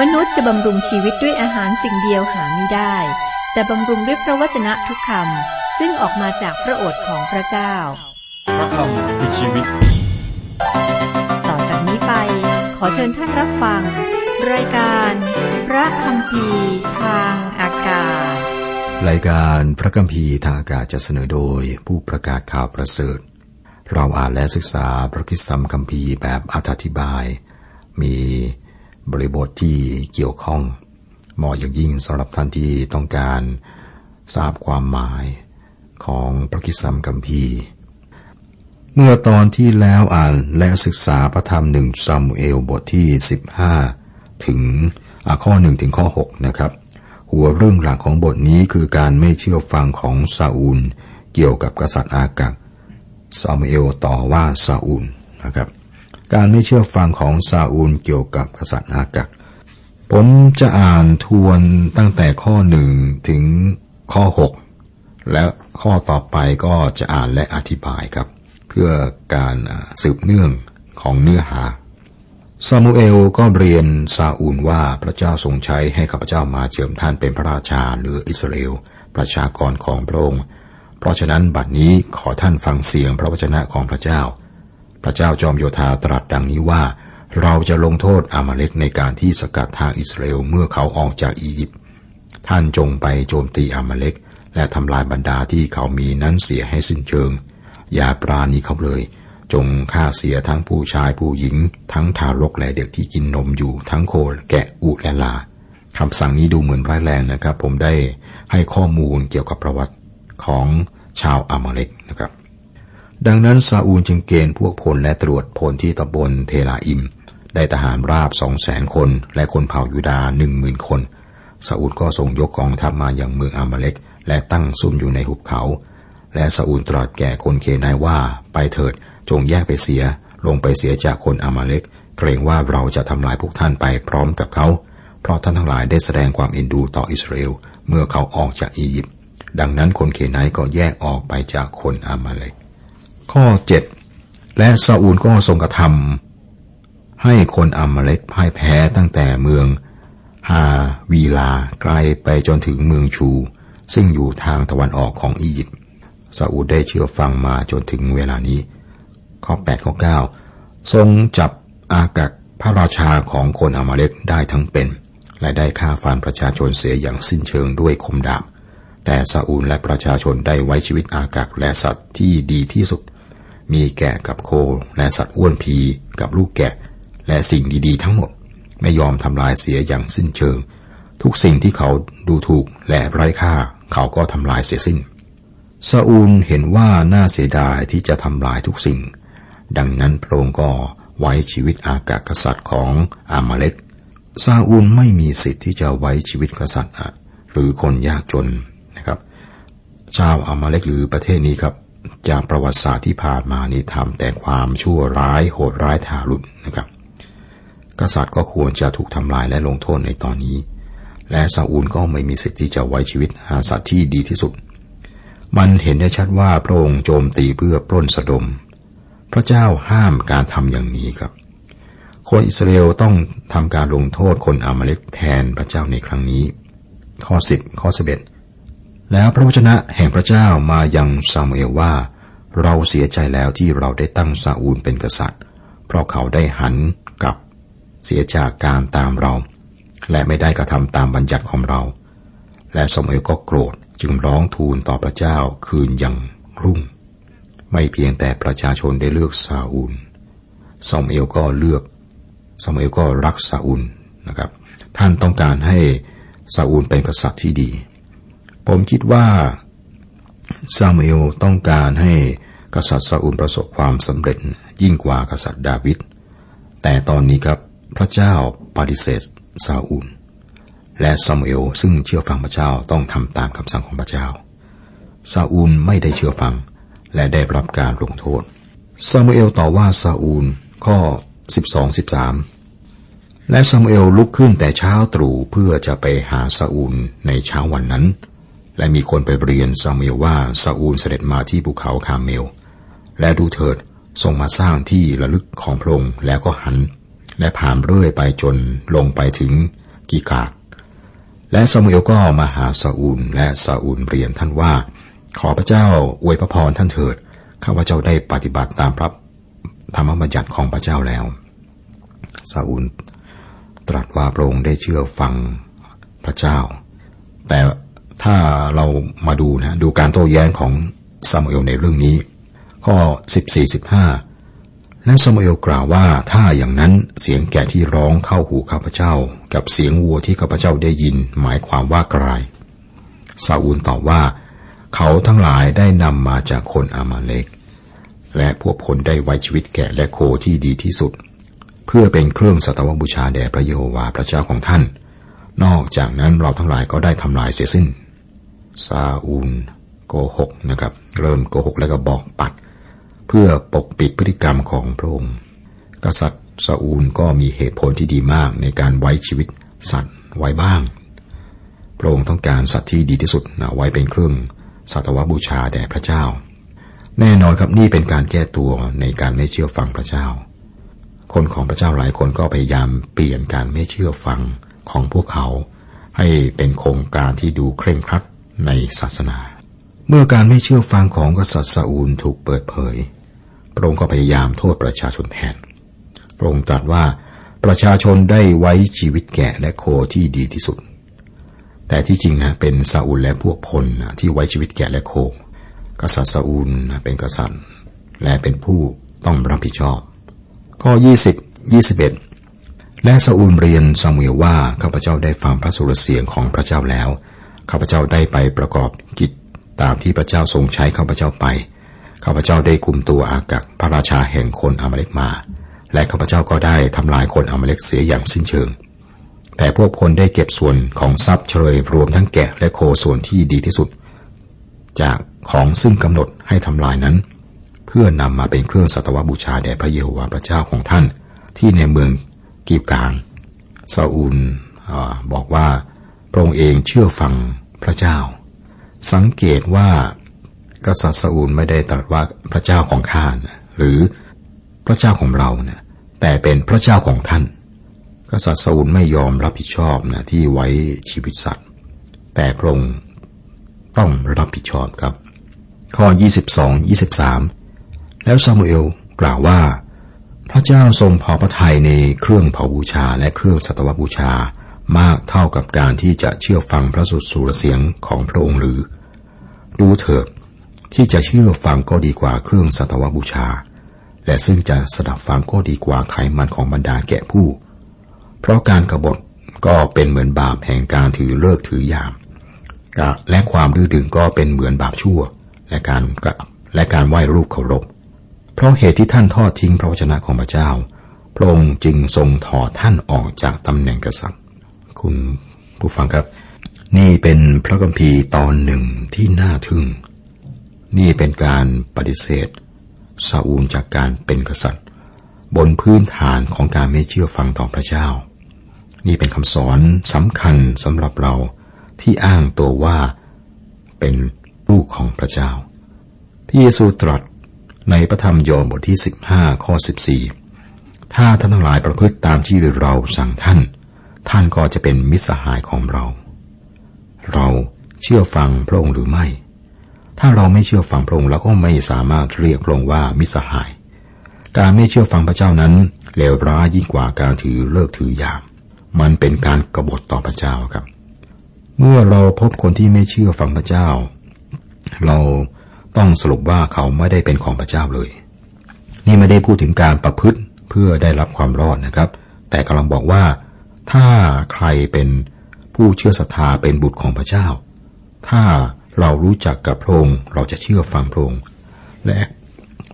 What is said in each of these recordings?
มนุษย์จะบำรุงชีวิตด้วยอาหารสิ่งเดียวหาไม่ได้ แต่บำรุงด้วยพระวจนะทุกคำซึ่งออกมาจากพระโอษฐ์ของพระเจ้า พระคำคือชีวิต ต่อจากนี้ไป ขอเชิญท่านรับฟัง รายการ พระคำพีทางอากาศ รายการพระคัมภีร์ทางอากาศจะเสนอโดยผู้ประกาศข่าวประเสริฐ เราอ่านและศึกษาพระคิดธรรมคัมภีร์แบบอธิบาย มี บริบทที่เกี่ยวข้อง เหมาะอย่างยิ่งสำหรับท่านที่ต้องการทราบความหมายของพระคิดธรรมคัมภีร์เมื่อตอนที่แล้วอ่านและศึกษาพระธรรมหนึ่งซามูเอลบทที่ 15 ถึงอ่าข้อหนึ่งถึงข้อ 6 นะครับ หัวเรื่องหลักของบทนี้คือการไม่เชื่อฟังของซาอูล เกี่ยวกับกษัตริย์อากักซามูเอลต่อว่าซาอูลนะครับ การไม่เชื่อฟังของซาอูลเกี่ยวกับกษัตริย์อากัก ผมจะอ่านทวนตั้งแต่ข้อหนึ่งถึงข้อ6และข้อต่อไปก็จะอ่านและอธิบายครับ เพื่อการสืบเนื่องของเนื้อหาซามูเอลก็เรียนซาอูลว่าพระเจ้าทรงใช้ให้ข้าพเจ้ามาเจิมท่านเป็นพระราชาหรืออิสราเอลประชากรของพระองค์ เพราะฉะนั้นบัดนี้ขอท่านฟังเสียงพระวจนะของพระเจ้า พระเจ้าจอมโยธาตรัสดังนี้ว่า เราจะลงโทษอามาเลกในการที่สกัดทางอิสราเอลเมื่อเขาออกจากอียิปต์ท่านจงไปโจมตีอามาเลกและทำลายบรรดาที่เขามีนั้นเสียให้สิ้นเชิง อย่าปราณีเขาเลย จงฆ่าเสียทั้งผู้ชายผู้หญิง ทั้งทารกและเด็กที่กินนมอยู่ทั้งโคแกะอุและลาคำสั่งนี้ดูเหมือนร้ายแรงนะครับ ผมได้ให้ข้อมูลเกี่ยวกับประวัติของชาวอามาเลกนะครับ ดังนั้นซาอูลจึงเกณฑ์พวกพลและตรวจพลที่ตำบลเทลาอิม ได้ทหารราบสองแสนคน และคนเผ่ายูดาหนึ่งหมื่นคนซาอูลก็ส่งยกกองทัพมาอย่างเมืองอามาเลกและตั้งซุ่มอยู่ในหุบเขา และซาอูลตรัสแก่คนเคนายว่าไปเถิดจงแยกไปเสีย ลงไปเสียจากคนอามาเลกเกรงว่าเราจะทำลายพวกท่านไปพร้อมกับเขา เพราะท่านทั้งหลายได้แสดงความเอ็นดูต่ออิสราเอลเมื่อเขาออกจากอียิปต์ดังนั้นคนเคนายก็แยกออกไปจากคนอามาเลก ข้อ7และซาอูลก็ทรงกระทำให้คนอามาเลกพ่ายแพ้ตั้งแต่เมืองฮาวีลาไกลไปจนถึงเมืองชู ซึ่งอยู่ทางตะวันออกของอียิปต์ซาอูลได้เชื่อฟังมาจนถึงเวลานี้ ข้อ8ข้อ9ทรงจับอากักพระราชาของคนอามาเลกได้ทั้งเป็น และได้ฆ่าฟันประชาชนเสียอย่างสิ้นเชิงด้วยคมดาบแต่ซาอูลและประชาชนได้ไว้ชีวิตอากักและสัตว์ที่ดีที่สุด มีแกะกับโค และสัตว์อ้วนพีกับลูกแกะ และสิ่งดีๆทั้งหมด ไม่ยอมทำลายเสียอย่างสิ้นเชิง ทุกสิ่งที่เขาดูถูกและไร้ค่า เขาก็ทำลายเสียสิ้นซาอูลเห็นว่าน่าเสียดายที่จะทำลายทุกสิ่ง ดังนั้นพระองค์ก็ไว้ชีวิตอากาศกษัตริย์ของอามาเลกซาอูลไม่มีสิทธิ์ที่จะไว้ชีวิตกษัตริย์หรือคนยากจนนะครับ ชาวอามาเลกหรือประเทศนี้ครับ จากประวัติศาสตร์ที่ผ่านมานี่ทำแต่ความชั่วร้ายโหดร้ายทารุณนะครับ กษัตริย์ก็ควรจะถูกทำลายและลงโทษในตอนนี้ และซาอูลก็ไม่มีสิทธิ์ที่จะไว้ชีวิตหาสัตว์ที่ดีที่สุด มันเห็นได้ชัดว่าพระองค์โจมตีเพื่อปล้นสะดม พระเจ้าห้ามการทำอย่างนี้ครับ คนอิสราเอลต้องทำการลงโทษคนอามาเลกแทนพระเจ้าในครั้งนี้ ข้อสิบข้อสิบเอ็ด แล้วพระวจนะแห่งพระเจ้ามายังซามูเอลว่า เราเสียใจแล้วที่เราได้ตั้งซาอูลเป็นกษัตริย์ เพราะเขาได้หันกลับเสียจากการตามเรา และไม่ได้กระทำตามบัญญัติของเรา และซามูเอลก็โกรธจึงร้องทูลต่อพระเจ้าคืนยังรุ่ง ไม่เพียงแต่ประชาชนได้เลือกซาอูลซามูเอลก็เลือกซามูเอลก็รักซาอูลนะครับ ท่านต้องการให้ซาอูลเป็นกษัตริย์ที่ดี ผมคิดว่าซามูเอลต้องการให้กษัตริย์ซาอูลประสบความสำเร็จยิ่งกว่ากษัตริย์ดาวิด แต่ตอนนี้ครับพระเจ้าปฏิเสธซาอูลและซามูเอลซึ่งเชื่อฟังพระเจ้าต้องทำตามคำสั่งของพระเจ้า ซาอูลไม่ได้เชื่อฟังและได้รับการลงโทษ ซามูเอลต่อว่าซาอูลข้อ 12 13 และซามูเอลลุกขึ้นแต่เช้าตรู่เพื่อจะไปหาซาอูลในเช้าวันนั้น และมีคนไปเรียนซามูเอลว่าซาอูลเสด็จมาที่ภูเขาคาเมล และดูเถิดทรงมาสร้างที่ระลึกของพระองค์แล้วก็หัน และผ่านเรื่อยไปจนลงไปถึงกีกาดและซามูเอลก็มาหาซาอูลและซาอูลเรียนท่านว่า ขอพระเจ้าอวยพระพรท่านเถิดข้าพเจ้าได้ปฏิบัติตามพระธรรมบัญญัติของพระเจ้าแล้วซาอูลตรัสว่าพระองค์ได้เชื่อฟังพระเจ้า แต่ ถ้าเรามาดูนะดูการโต้แย้งของซามูเอลในเรื่องนี้ ข้อ 14-15 แล้วซามูเอลกล่าวว่าถ้าอย่างนั้นเสียงแกะที่ร้องเข้าหูข้าพเจ้า กับเสียงวัวที่ข้าพเจ้าได้ยินหมายความว่าไกลซาอูลตอบว่า เขาทั้งหลายได้นำมาจากคนอามาเลก และพวกคนได้ไว้ชีวิตแกะและโคที่ดีที่สุด เพื่อเป็นเครื่องสัตวบูชาแด่พระเยโฮวาห์พระเจ้าของท่าน นอกจากนั้นเราทั้งหลายก็ได้ทำลายเสียสิ้น ซาอูลโกหกนะครับ เริ่มโกหกแล้วก็บอกปัด เพื่อปกปิดพฤติกรรมของพระองค์กษัตริย์ซาอูลก็มีเหตุผลที่ดีมากในการไว้ชีวิตสัตว์ไว้บ้าง พระองค์ต้องการสัตว์ที่ดีที่สุดนะไว้เป็นเครื่องสัตวบูชาแด่พระเจ้า แน่นอนครับนี่เป็นการแก้ตัวในการไม่เชื่อฟังพระเจ้า คนของพระเจ้าหลายคนก็พยายามเปลี่ยนการไม่เชื่อฟังของพวกเขา ให้เป็นโครงการที่ดูเคร่งครัด ในศาสนา เมื่อการไม่เชื่อฟังของกษัตริย์ซาอูลถูกเปิดเผย พระองค์ก็พยายามโทษประชาชนแทน พระองค์ตรัสว่าประชาชนได้ไว้ชีวิตแกะและโคที่ดีที่สุด แต่ที่จริงนะเป็นซาอูลและพวกพลที่ไว้ชีวิตแกะและโค กษัตริย์ซาอูลเป็นกษัตริย์ และเป็นผู้ต้องรับผิดชอบ ข้อ 20 21และซาอูลเรียนซามูเอลว่าข้าพเจ้าได้ฟังพระสุรเสียงของพระเจ้าแล้ว ข้าพเจ้าได้ไปประกอบกิจตามที่พระเจ้าทรงใช้ข้าพเจ้าไปข้าพเจ้าได้คุมตัวอากักพระราชาแห่งคนอามาเลกมา และข้าพเจ้าก็ได้ทำลายคนอามาเลกเสียอย่างสิ้นเชิง แต่พวกคนได้เก็บส่วนของทรัพย์เฉลยรวมทั้งแกะและโคส่วนที่ดีที่สุด จากของซึ่งกำหนดให้ทำลายนั้น เพื่อนำมาเป็นเครื่องสัตวบูชาแด่พระเยโฮวาห์พระเจ้าของท่าน ที่ในเมืองกีบกลางซาอูลบอกว่า ระองค์เองเชื่อฟังพระเจ้า สังเกตว่ากษัตริย์ซาอูลไม่ได้ตรัสว่าพระเจ้าของข้านะหรือพระเจ้าของเราเนะแต่เป็นพระเจ้าของท่าน กษัตริย์ซาอูลไม่ยอมรับผิดชอบนะที่ไว้ชีวิตสัตว์ แต่พระองค์ต้องรับผิดชอบครับ ข้อ 22 23 แล้วซามูเอลกล่าวว่า พระเจ้าทรงพอพระทัยในเครื่องเผาบูชาและเครื่องสัตวบูชา มากเท่ากับการที่จะเชื่อฟังพระสุดสูรเสียงของพระองค์หรือดูเถิดที่จะเชื่อฟังก็ดีกว่าเครื่องสัตวบูชา และซึ่งจะสดับฟังก็ดีกว่าไขมันของบรรดาแก่ผู้ เพราะการกรบฏก็เป็นเหมือนบาปแห่งการถือเลิกถือยาม และความดื้อดึงก็เป็นเหมือนบาปชั่ว และการและการไหว้รูปเคารพ เพราะเหตุที่ท่านทอดทิ้งพระวจนะของพระเจ้า พระองค์จึงทรงถอดท่านออกจากตำแหน่งกษัตริย์ คุณผู้ฟังครับ นี่เป็นพระคัมภีร์ตอนหนึ่งที่น่าทึ่ง นี่เป็นการปฏิเสธซาอูลจากการเป็นกษัตริย์ บนพื้นฐานของการไม่เชื่อฟังต่อพระเจ้า นี่เป็นคำสอนสำคัญสำหรับเราที่อ้างตัวว่าเป็นลูกของพระเจ้า พระเยซูตรัสในพระธรรมโยมบทที่ 15 ข้อ 14 ถ้าท่านทั้งหลายประพฤติตามที่เราสั่งท่าน ท่านก็จะเป็นมิตรสหายของเรา เราเชื่อฟังพระองค์หรือไม่ ถ้าเราไม่เชื่อฟังพระองค์เราก็ไม่สามารถเรียกพระองค์ว่ามิตรสหาย การไม่เชื่อฟังพระเจ้านั้นเลวร้ายยิ่งกว่าการถือเลิกถือยาม มันเป็นการกบฏต่อพระเจ้าครับ เมื่อเราพบคนที่ไม่เชื่อฟังพระเจ้า เราต้องสรุปว่าเขาไม่ได้เป็นของพระเจ้าเลย นี่ไม่ได้พูดถึงการประพฤติเพื่อได้รับความรอดนะครับ แต่กำลังบอกว่า ถ้าใครเป็นผู้เชื่อศรัทธาเป็นบุตรของพระเจ้า ถ้าเรารู้จักกับพระองค์เราจะเชื่อฟังพระองค์ และ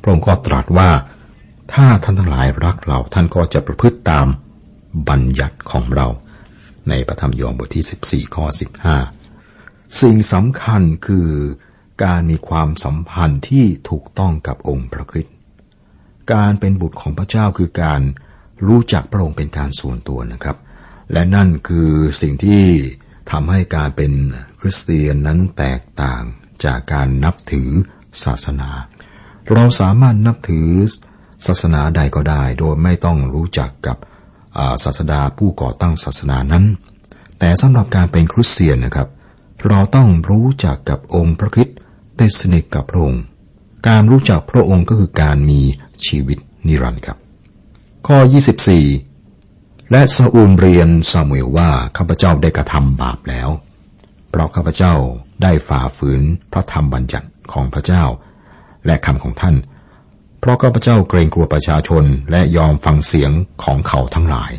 พระองค์ก็ตรัสว่า ถ้าท่านทั้งหลายรักเราท่านก็จะประพฤติตามบัญญัติของเรา ในพระธรรมยอห์นบทที่ 14 ข้อ 15 สิ่งสำคัญคือการมีความสัมพันธ์ที่ถูกต้องกับองค์พระคริสต์ การเป็นบุตรของพระเจ้าคือการรู้จักพระองค์เป็นการส่วนตัวนะครับ และนั่นคือสิ่งที่ทำให้การเป็นคริสเตียนนั้นแตกต่างจากการนับถือศาสนา เราสามารถนับถือศาสนาใดก็ได้ โดยไม่ต้องรู้จักกับศาสดาผู้ก่อตั้งศาสนานั้น แต่สำหรับการเป็นคริสเตียนนะครับ เราต้องรู้จักกับองค์พระคริสต์ได้สนิทกับพระองค์ การรู้จักพระองค์ก็คือการมีชีวิตนิรันดร์ครับ ข้อ 24 และซาอูลเรียนซามูเอลว่าข้าพเจ้าได้กระทำบาปแล้ว เพราะข้าพเจ้าได้ฝ่าฝืนพระธรรมบัญญัติของพระเจ้า และคำของท่าน เพราะข้าพเจ้าเกรงกลัวประชาชนและยอมฟังเสียงของเขาทั้งหลาย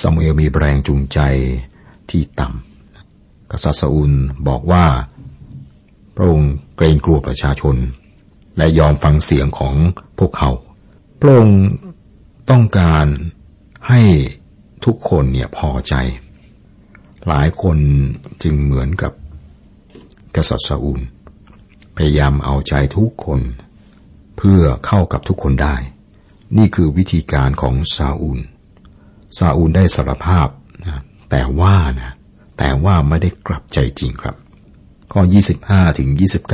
ซามูเอลมีแรงจูงใจที่ต่ำกษัตริย์ซาอูลบอกว่า พระองค์เกรงกลัวประชาชน และยอมฟังเสียงของพวกเขา พระองค์ต้องการให้ ทุกคนเนี่ยพอใจ หลายคนจึงเหมือนกับกษัตริย์ซาอูลพยายามเอาใจทุกคน เพื่อเข้ากับทุกคนได้ นี่คือวิธีการของซาอูลซาอูลได้สารภาพนะแต่ว่านะแต่ว่าไม่ได้กลับใจจริงครับ ข้อ 25ถึง29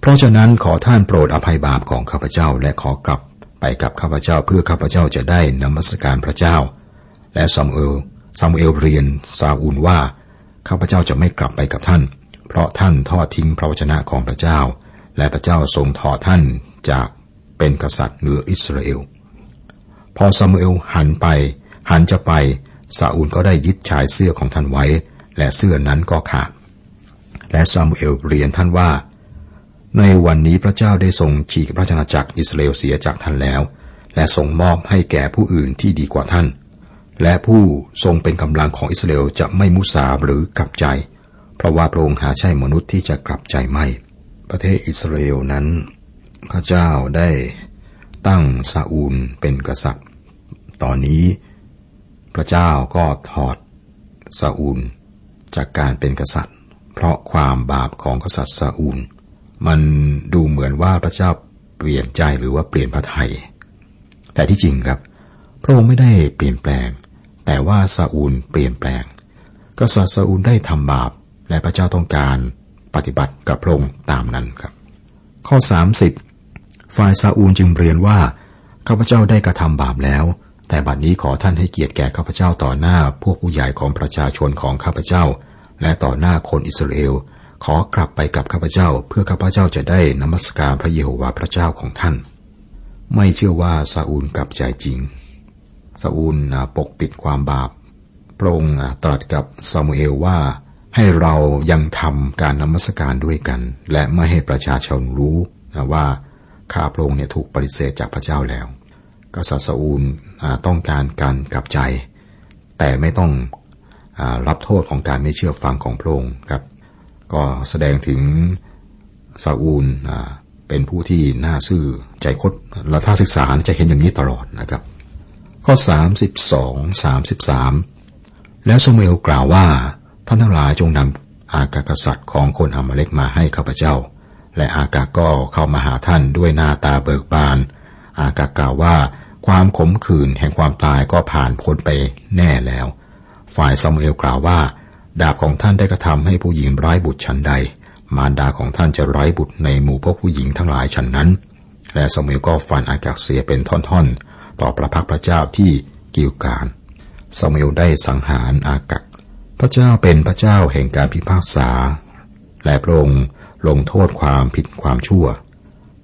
เพราะฉะนั้นขอท่านโปรดอภัยบาปของข้าพเจ้าและขอกลับไปกับข้าพเจ้าเพื่อข้าพเจ้าจะได้นมัสการพระเจ้า และซามูเอลซามูเอลเรียนซาอูลว่า ข้าพเจ้าจะไม่กลับไปกับท่าน เพราะท่านทอดทิ้งพระวจนะของพระเจ้า และพระเจ้าทรงทอดท่านจากเป็นกษัตริย์เหนืออิสราเอล พอซามูเอลหันไป หันจะไปซาอูลก็ได้ยึดชายเสื้อของท่านไว้ และเสื้อนั้นก็ขาด และซามูเอลเรียนท่านว่า ในวันนี้พระเจ้าได้ทรงฉีกพระชนาจักรอิสราเอลเสียจากท่านแล้ว และทรงมอบให้แก่ผู้อื่นที่ดีกว่าท่าน และผู้ทรงเป็นกำลังของอิสราเอลจะไม่มุสาหรือกลับใจ เพราะว่าพระองค์หาใช่มนุษย์ที่จะกลับใจไม่ ประเทศอิสราเอลนั้น พระเจ้าได้ตั้งซาอูลเป็นกษัตริย์ ตอนนี้ พระเจ้าก็ถอดซาอูลจากการเป็นกษัตริย์ เพราะความบาปของกษัตริย์ซาอูล มันดูเหมือนว่าพระเจ้าเปลี่ยนใจหรือว่าเปลี่ยนพระทัยแต่ที่จริงครับ พระองค์ไม่ได้เปลี่ยนแปลง แต่ว่าซาอูลเปลี่ยนแปลง กษัตริย์ซาอูลได้ทำบาป และพระเจ้าต้องการปฏิบัติกับพระองค์ตามนั้นครับ ข้อ 30 ฝ่ายซาอูลจึงเรียนว่าข้าพเจ้าได้กระทำบาปแล้ว แต่บัดนี้ขอท่านให้เกียรติแก่ข้าพเจ้าต่อหน้าพวกผู้ใหญ่ของประชาชนของข้าพเจ้า และต่อหน้าคนอิสราเอลขอกลับไปกับข้าพเจ้า เพื่อข้าพเจ้าจะได้นมัสการพระเยโฮวาห์พระเจ้าของท่าน ไม่เชื่อว่าซาอูลกลับใจจริง ซาอูลปกปิดความบาป พระองค์ตรัสกับซามูเอลว่าให้เรายังทำการนมัสการด้วยกัน และไม่ให้ประชาชนรู้นะว่าข้าพระองค์เนี่ยถูกปฏิเสธจากพระเจ้าแล้ว กษัตริย์ซาอูลต้องการการกลับใจ แต่ไม่ต้องอรับโทษของการไม่เชื่อฟังของพระองค์ครับ ก็แสดงถึงซาอูลเป็นผู้ที่น่าซื่อใจคดและถ้าศึกษาจะเห็นอย่างนี้ตลอดนะครับ ข้อ32 33แล้วซามูเอลกล่าวว่าท่านทั้งหลายจงนำอากากษัตริย์ของคนอามาเล็กมาให้ข้าพเจ้า และอากาก็เข้ามาหาท่านด้วยหน้าตาเบิกบาน อากากล่าวว่าความขมขื่นแห่งความตายก็ผ่านพ้นไปแน่แล้ว ฝ่ายซามูเอลกล่าวว่า ดาบของท่านได้กระทำให้ผู้หญิงไร้บุตรชั้นใด มารดาของท่านจะไร้บุตรในหมู่พวกผู้หญิงทั้งหลายฉันนั้น และซามูเอลก็ฟันอากาเสียเป็นท่อนๆ ต่อพระพักพระเจ้าที่กิลการซามูเอลได้สังหารอากาพระเจ้าเป็นพระเจ้าแห่งการพิพากษา และพระองค์ลงโทษความผิดความชั่ว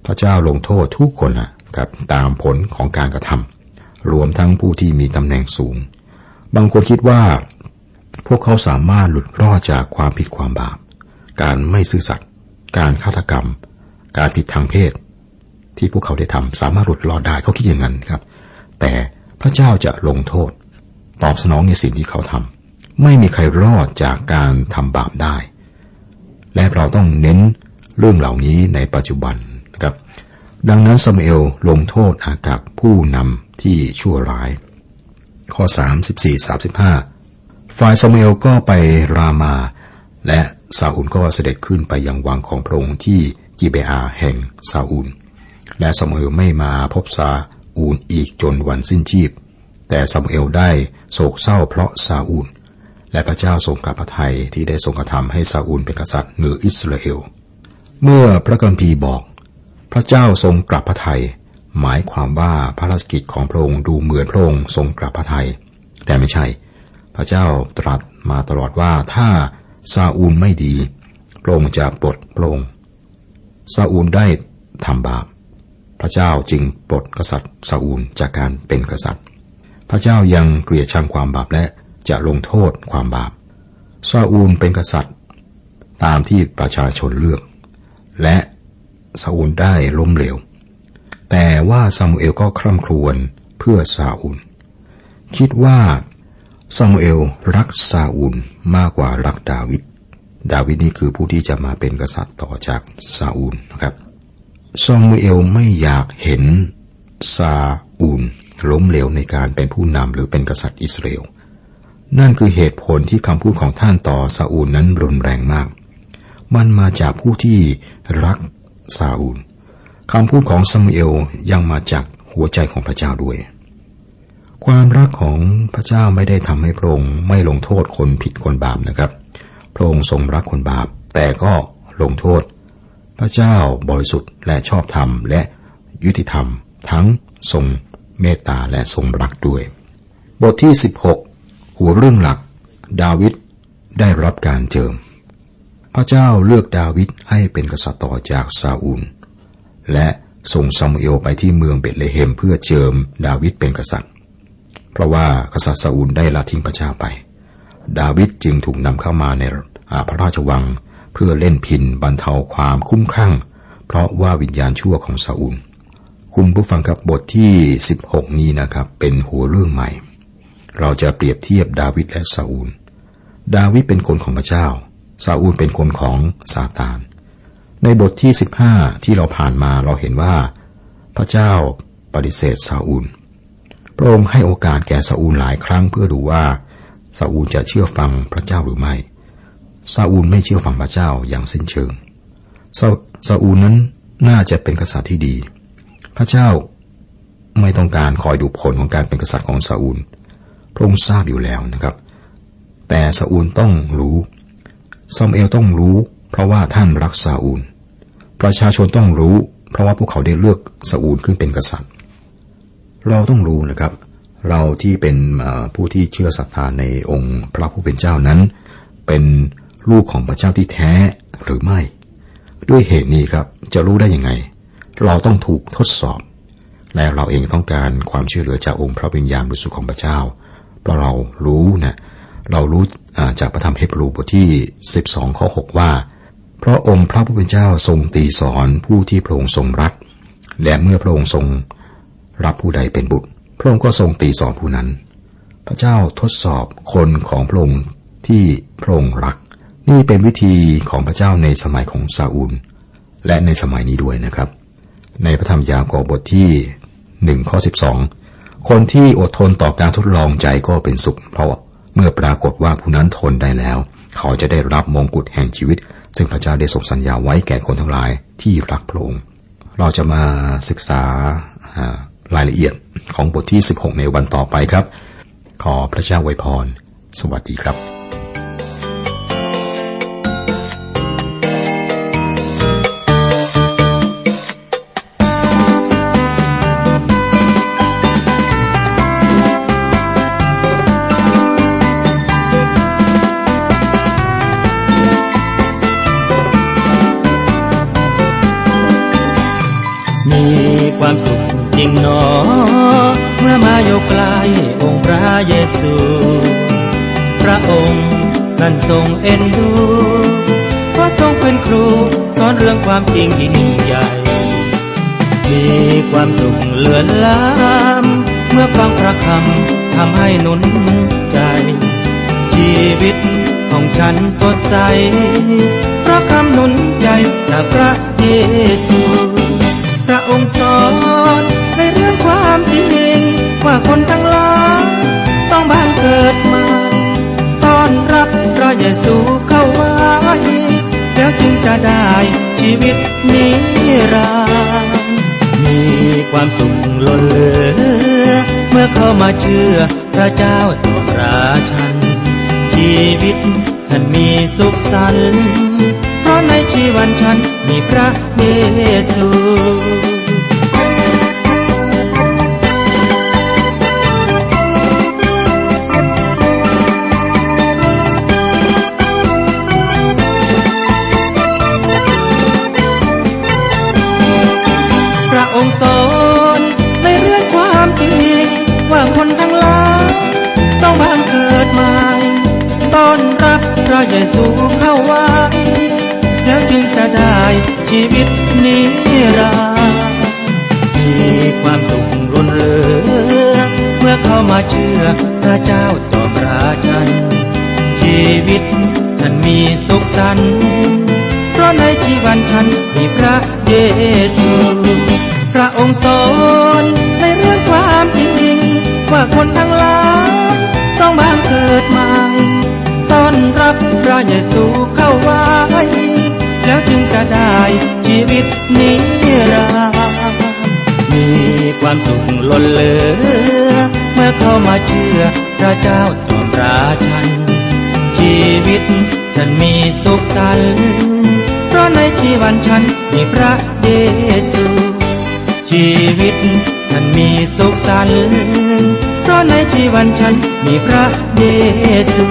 พระเจ้าลงโทษทุกคนนะครับตามผลของการกระทำรวมทั้งผู้ที่มีตำแหน่งสูง บางคนคิดว่า พวกเขาสามารถหลุดรอดจากความผิดความบาป การไม่ซื่อสัตย์ การฆาตกรรม การผิดทางเพศ ที่พวกเขาได้ทำสามารถหลุดรอดได้เขาคิดอย่างนั้นครับ แต่พระเจ้าจะลงโทษ ตอบสนองในสิ่งที่เขาทำไม่มีใครรอดจากการทำบาปได้ และเราต้องเน้นเรื่องเหล่านี้ในปัจจุบันนะครับ ดังนั้นซามูเอลลงโทษอากับผู้นำที่ชั่วร้าย ข้อ 34-35 ฝ่ายซามูเอลก็ไปรามา และซาอูลก็เสด็จขึ้นไปยังวังของพระองค์ที่กิเบอาแห่งซาอูล และซามูเอลไม่มาพบซา อูลอีกจนวันสิ้นชีพ แต่ซามูเอลได้โศกเศร้าเพราะซาอูล และพระเจ้าทรงกลับพระทัยที่ได้ทรงกระทำให้ซาอูลเป็นกษัตริย์เหนืออิสราเอล เมื่อพระกัมพีบอก พระเจ้าทรงกลับพระทัยหมายความว่าพระราชกิจของพระองค์ดูเหมือนพระองค์ทรงกลับพระทัยแต่ไม่ใช่พพระเจ้าตรัสมาตลอดว่าถ้าซาอูลไม่ดี พระองค์จะปลดพระองค์ซาอูลได้ทำบาป พระเจ้าจึงปลดกษัตริย์ซาอูลจากการเป็นกษัตริย์ พระเจ้ายังเกลียดชังความบาปและจะลงโทษความบาปซาอูลเป็นกษัตริย์ ตามที่ประชาชนเลือก และซาอูลได้ล้มเหลว แต่ว่าซามูเอลก็คร่ำครวญเพื่อซาอูล คิดว่าซามูเอลรักซาอูลมากกว่ารักดาวิด ดาวิดนี่คือผู้ที่จะมาเป็นกษัตริย์ต่อจากซาอูลนะครับ ซามูเอลไม่อยากเห็นซาอูลล้มเหลวในการเป็นผู้นำหรือเป็นกษัตริย์อิสราเอล นั่นคือเหตุผลที่คำพูดของท่านต่อซาอูลนั้นรุนแรงมาก มันมาจากผู้ที่รักซาอูลคำพูดของซามูเอลยังมาจากหัวใจของพระเจ้าด้วย ความรักของพระเจ้าไม่ได้ทำให้พระองค์ไม่ลงโทษคนผิดคนบาปนะครับ พระองค์ทรงรักคนบาป แต่ก็ลงโทษ พระเจ้าบริสุทธิ์และชอบธรรมและยุติธรรม ทั้งทรงเมตตาและทรงรักด้วย บทที่ 16 หัวเรื่องหลัก ดาวิดได้รับการเจิม พระเจ้าเลือกดาวิดให้เป็นกษัตริย์ต่อจากซาอูล และส่งซามูเอลไปที่เมืองเบตเลเฮมเพื่อเจิมดาวิดเป็นกษัตริย์ เพราะว่ากษัตริย์ซาอูลได้ละทิ้งพระเจ้าไป ดาวิดจึงถูกนำเข้ามาในพระราชวัง พื่อเล่นพินบรรเทาความคุ้มครั่ง เพราะว่าวิญญาณชั่วของซาอูล คุณผู้ฟังครับบทที่ 16 นี้นะครับ เป็นหัวเรื่องใหม่ เราจะเปรียบเทียบดาวิดและซาอูล ดาวิดเป็นคนของพระเจ้าซาอูลเป็นคนของซาตาน ในบทที่ 15 ที่เราผ่านมาเราเห็นว่า พระเจ้าปฏิเสธซาอูล พระองค์ให้โอกาสแก่ซาอูลหลายครั้งเพื่อดูว่าซาอูลจะเชื่อฟังพระเจ้าหรือไม่ ซาอูลไม่เชื่อฟังพระเจ้าอย่างสิ้นเชิงซาซาอูลนั้นน่าจะเป็นกษัตริย์ที่ดี พระเจ้าไม่ต้องการคอยดูผลของการเป็นกษัตริย์ของซาอูล พระองค์ทราบอยู่แล้วนะครับ แต่ซาอูลต้องรู้ซามเอลต้องรู้ เพราะว่าท่านรักซาอูล ประชาชนต้องรู้ เพราะว่าพวกเขาได้เลือกซาอูลขึ้นเป็นกษัตริย์ เราต้องรู้นะครับ เราที่เป็นผู้ที่เชื่อศรัทธาในองค์พระผู้เป็นเจ้านั้น เป็น ลูกของพระเจ้าที่แท้หรือไม่ ด้วยเหตุนี้ครับจะรู้ได้ยังไง เราต้องถูกทดสอบ และเราเองต้องการความช่วยเหลือจากองค์พระวิญญาณบริสุทธิ์ของพระเจ้า เพราะเรารู้นะเรารู้จากพระธรรมเฮบรูบทที่ 12ข้อ6ว่า เพราะองค์พระผู้เป็นเจ้าทรงตีสอนผู้ที่พระองค์ทรงรัก และเมื่อพระองค์ทรงรับผู้ใดเป็นบุตร พระองค์ก็ทรงตีสอนผู้นั้น พระเจ้าทดสอบคนของพระองค์ที่พระองค์รัก นี่เป็นวิธีของพระเจ้าในสมัยของซาอูล และในสมัยนี้ด้วยนะครับ ในพระธรรมยากอบบทที่หนึ่งข้อสิบสองคนที่อดทนต่อการทดลองใจก็เป็นสุข เพราะเมื่อปรากฏว่าผู้นั้นทนได้แล้ว เขาจะได้รับมงกุฎแห่งชีวิต ซึ่งพระเจ้าได้ทรงสัญญาไว้แก่คนทั้งหลายที่รักพระองค์เราจะมาศึกษารายละเอียดของบทที่ 16 ในวันต่อไปครับ ขอพระเจ้าไวยพร สวัสดีครับ ความสุขจริงหนอ เมื่อมาอยู่ใกล้องค์พระเยซู พระองค์นั้นทรงเอ็นดูเพราะทรงเป็นครู สอนเรื่องความจริงยิ่งใหญ่ มีความสุขเหลือล้ำเมื่อฟังพระคำทำให้หนุนใจ ชีวิตของฉันสดใสเพราะคำหนุนใจจากพระเยซู พระองค์ ว่าคนทั้งหลายต้องบานเกิดมาต้อนรับพระเยซูเข้าไว้แล้วจึงจะได้ชีวิตนิรันดร์มีความสุขล้นเหลือ เมื่อเข้ามาเชื่อพระเจ้าต่อราชัน ชีวิตฉันมีสุขสันต์เพราะในชีวันฉันมีพระเยซู ซูงเข้าไว้แล้วจึงจะได้ชีวิตนิรันดร์มีความสุขล้นเหลือ เมื่อเข้ามาเชื่อพระเจ้าต่อพระชัน ชีวิตฉันมีสุขสันต์เพราะในชีวันฉันมีพระเยซู พระองค์สอนในเรื่องความจริงว่าคนทั้งหลายต้องบางเกิดใหม่ พระเยซูเข้าไว้ แล้วจึงจะได้ชีวิตนิรันดร์มีความสุขล้นเหลือ เมื่อเข้ามาเชื่อพระเจ้าตอนราชัน ชีวิตฉันมีสุขสันต์เพราะในชีวันฉันมีพระเยซู ชีวิตฉันมีสุขสันต์เพราะในชีวันฉันมีพระเยซู